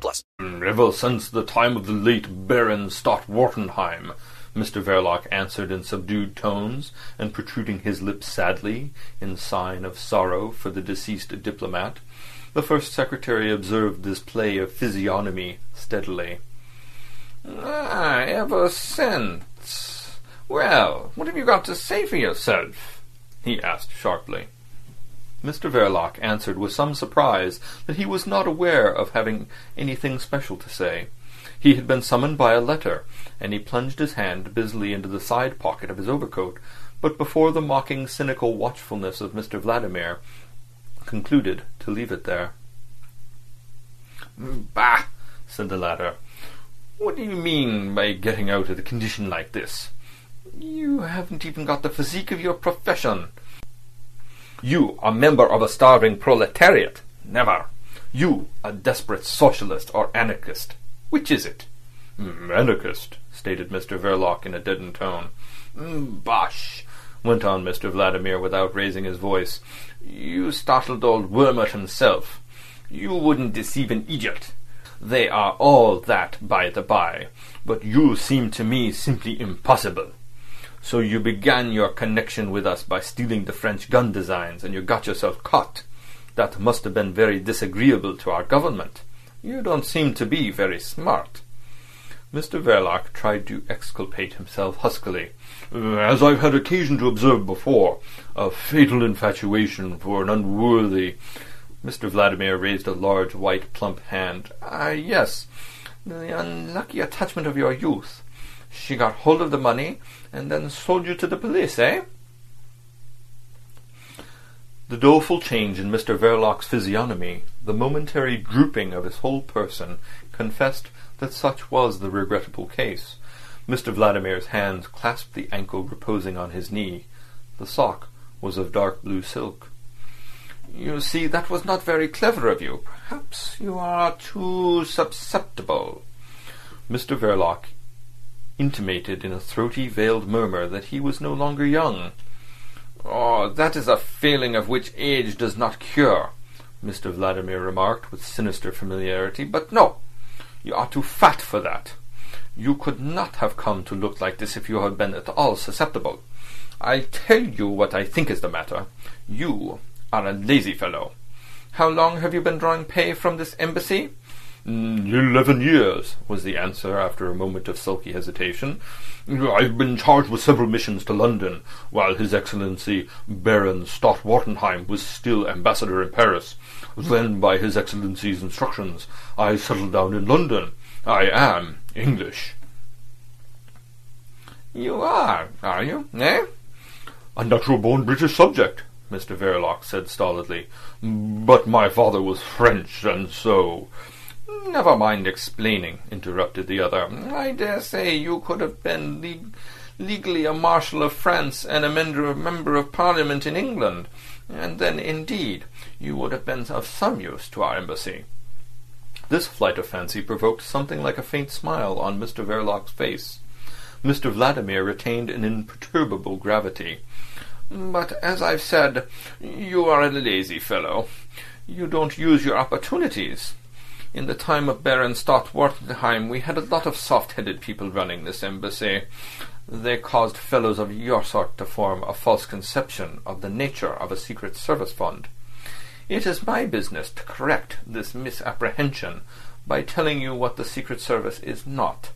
plus. Ever since the time of the late Baron Stott Wartenheim, Mr. Verloc answered in subdued tones, and protruding his lips sadly, in sign of sorrow for the deceased diplomat. The first secretary observed this play of physiognomy steadily. Ah, ever since. Well, what have you got to say for yourself? he asked sharply. Mr. Verloc answered with some surprise that he was not aware of having anything special to say. He had been summoned by a letter, and he plunged his hand busily into the side pocket of his overcoat, but before the mocking, cynical watchfulness of Mr. Vladimir, concluded to leave it there. Mm, bah! said the latter. What do you mean by getting out of the condition like this? You haven't even got the physique of your profession. You, a member of a starving proletariat? Never. You, a desperate socialist or anarchist? Which is it? Mm, anarchist, stated Mr. Verloc in a deadened tone. Mm, bosh! went on Mr. Vladimir without raising his voice. You startled old Wurmt himself. You wouldn't deceive an idiot. They are all that, by the by, but you seem to me simply impossible. So you began your connection with us by stealing the French gun designs, and you got yourself caught. That must have been very disagreeable to our government. You don't seem to be very smart. Mr. Verloc tried to exculpate himself huskily. As I've had occasion to observe before, a fatal infatuation for an unworthy... Mr. Vladimir raised a large, white, plump hand. Ah, yes, the unlucky attachment of your youth. She got hold of the money, and then sold you to the police, eh? The doleful change in Mr. Verloc's physiognomy, the momentary drooping of his whole person, confessed that such was the regrettable case. Mr. Vladimir's hands clasped the ankle reposing on his knee. The sock was of dark blue silk. You see, that was not very clever of you. Perhaps you are too susceptible. Mr. Verloc intimated in a throaty, veiled murmur that he was no longer young. Oh, that is a failing of which age does not cure, Mr. Vladimir remarked with sinister familiarity. But no, you are too fat for that. You could not have come to look like this if you had been at all susceptible. I'll tell you what I think is the matter. You are a lazy fellow. How long have you been drawing pay from this embassy? Eleven years, was the answer after a moment of sulky hesitation. I've been charged with several missions to London, while His Excellency Baron Stott Wartenheim was still ambassador in Paris. Then, by His Excellency's instructions, I settled down in London. I am English. You are, are you, eh? A natural-born British subject, Mr. Verloc said stolidly. But my father was French, and so... Never mind explaining, interrupted the other. I dare say you could have been le- legally a Marshal of France and a member of Parliament in England, and then indeed you would have been of some use to our embassy. This flight of fancy provoked something like a faint smile on Mr Verloc's face. Mr Vladimir retained an imperturbable gravity. But as I've said, you are a lazy fellow. You don't use your opportunities. In the time of Baron Stott-Wartenheim, we had a lot of soft-headed people running this embassy. They caused fellows of your sort to form a false conception of the nature of a secret service fund. It is my business to correct this misapprehension by telling you what the Secret Service is not.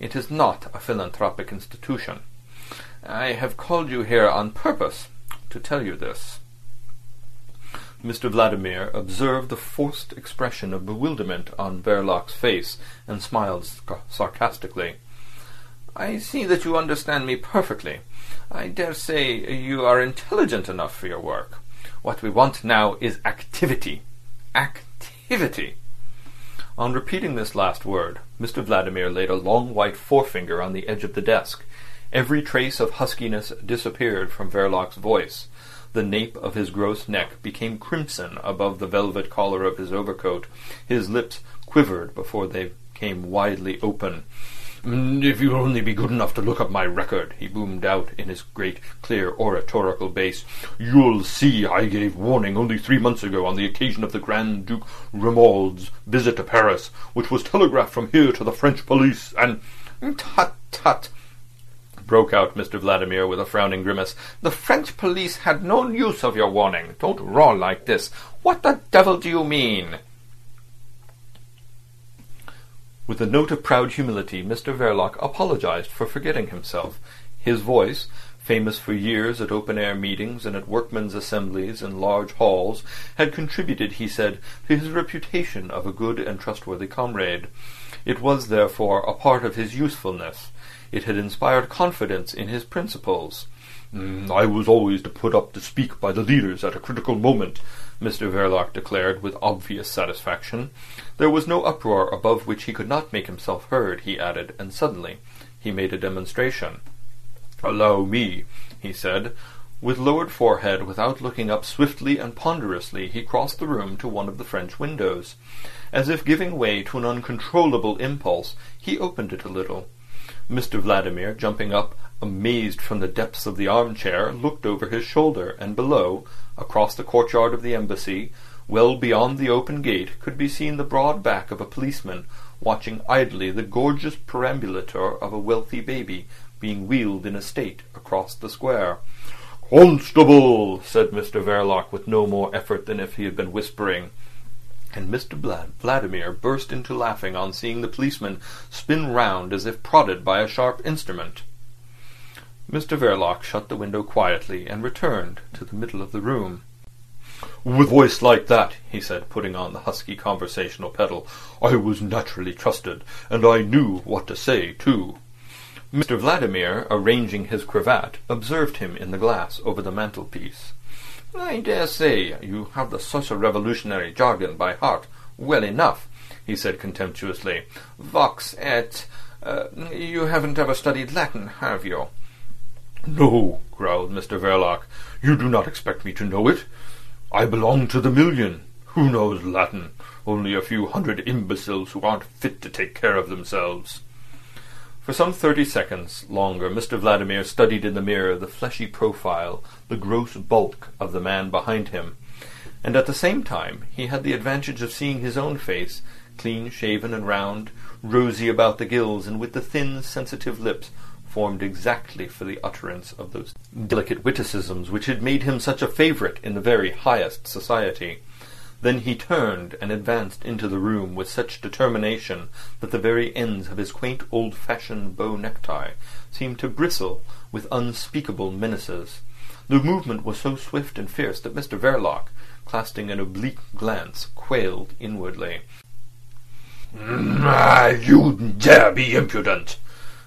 It is not a philanthropic institution. I have called you here on purpose to tell you this. Mr. Vladimir observed the forced expression of bewilderment on Verloc's face and smiled sarcastically. I see that you understand me perfectly. I dare say you are intelligent enough for your work. What we want now is activity. Activity. On repeating this last word, Mr. Vladimir laid a long white forefinger on the edge of the desk. Every trace of huskiness disappeared from Verloc's voice. The nape of his gross neck became crimson above the velvet collar of his overcoat. His lips quivered before they came widely open. Mm, if you'll only be good enough to look up my record, he boomed out in his great, clear, oratorical bass, you'll see I gave warning only three months ago on the occasion of the Grand Duke Romuald's visit to Paris, which was telegraphed from here to the French police, and... Tut, tut, broke out Mr. Vladimir with a frowning grimace. The French police had no use of your warning. Don't roar like this. What the devil do you mean? With a note of proud humility, Mr Verloc apologized for forgetting himself. His voice, famous for years at open-air meetings and at workmen's assemblies in large halls, had contributed, he said, to his reputation of a good and trustworthy comrade. It was, therefore, a part of his usefulness. It had inspired confidence in his principles. Mm, I was always to put up to speak by the leaders at a critical moment, Mr Verloc declared with obvious satisfaction. There was no uproar above which he could not make himself heard, he added, and suddenly he made a demonstration. Allow me, he said. With lowered forehead, without looking up swiftly and ponderously, he crossed the room to one of the French windows. As if giving way to an uncontrollable impulse, he opened it a little. Mr. Vladimir, jumping up, amazed from the depths of the armchair, looked over his shoulder, and below, across the courtyard of the embassy, well beyond the open gate, could be seen the broad back of a policeman watching idly the gorgeous perambulator of a wealthy baby being wheeled in a state across the square. "Constable!" said Mr Verloc with no more effort than if he had been whispering and Mr. Vladimir burst into laughing on seeing the policeman spin round as if prodded by a sharp instrument. Mr Verloc shut the window quietly and returned to the middle of the room. With voice like that, he said, putting on the husky conversational pedal, I was naturally trusted, and I knew what to say, too. Mr. Vladimir, arranging his cravat, observed him in the glass over the mantelpiece. I dare say you have the social revolutionary jargon by heart well enough, he said contemptuously. Vox et... Uh, you haven't ever studied Latin, have you? No, growled Mr Verloc. You do not expect me to know it. I belong to the million. Who knows Latin? Only a few hundred imbeciles who aren't fit to take care of themselves. For some thirty seconds longer Mr. Vladimir studied in the mirror the fleshy profile, the gross bulk of the man behind him, and at the same time he had the advantage of seeing his own face, clean shaven and round, rosy about the gills, and with the thin, sensitive lips formed exactly for the utterance of those delicate witticisms which had made him such a favourite in the very highest society. Then he turned and advanced into the room with such determination that the very ends of his quaint old-fashioned bow necktie seemed to bristle with unspeakable menaces. The movement was so swift and fierce that Mr Verloc, casting an oblique glance, quailed inwardly. You dare be impudent!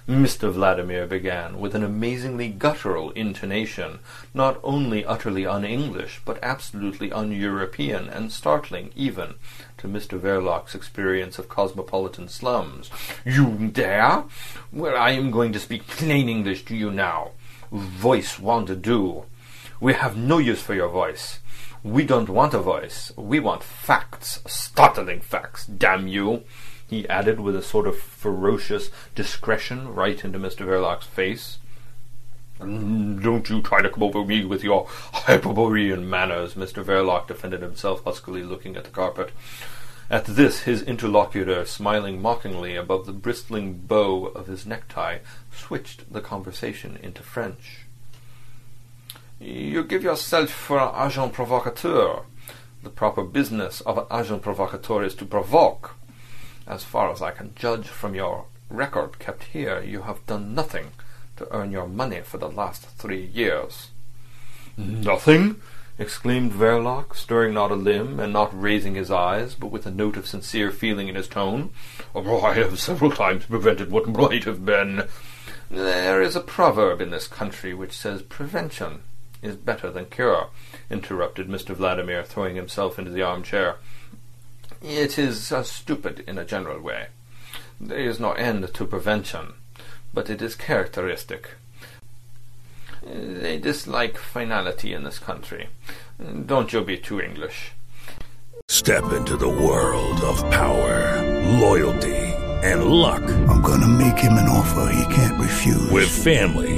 Mr. Vladimir began, with an amazingly guttural intonation, not only utterly un-English, but absolutely un-European, and startling even to Mr. Verloc's experience of cosmopolitan slums. You dare? Well, I am going to speak plain English to you now. Voice won't do. We have no use for your voice. We don't want a voice. We want facts. Startling facts, damn you! He added with a sort of ferocious discretion right into Mr. Verloc's face. Mm, don't you try to come over me with your Hyperborean manners, Mr. Verloc defended himself huskily, looking at the carpet. At this, his interlocutor, smiling mockingly above the bristling bow of his necktie, switched the conversation into French. You give yourself for an agent provocateur. The proper business of an agent provocateur is to provoke. As far as I can judge from your record kept here, you have done nothing to earn your money for the last three years. Nothing? exclaimed Verloc, stirring not a limb, and not raising his eyes, but with a note of sincere feeling in his tone. Oh, I have several times prevented what might have been. There is a proverb in this country which says prevention is better than cure, interrupted Mr. Vladimir, throwing himself into the armchair. It is uh, stupid in a general way. There is no end to prevention, but it is characteristic. They dislike finality in this country. Don't you be too English. Step into the world of power, loyalty, and luck. I'm gonna make him an offer he can't refuse. With family,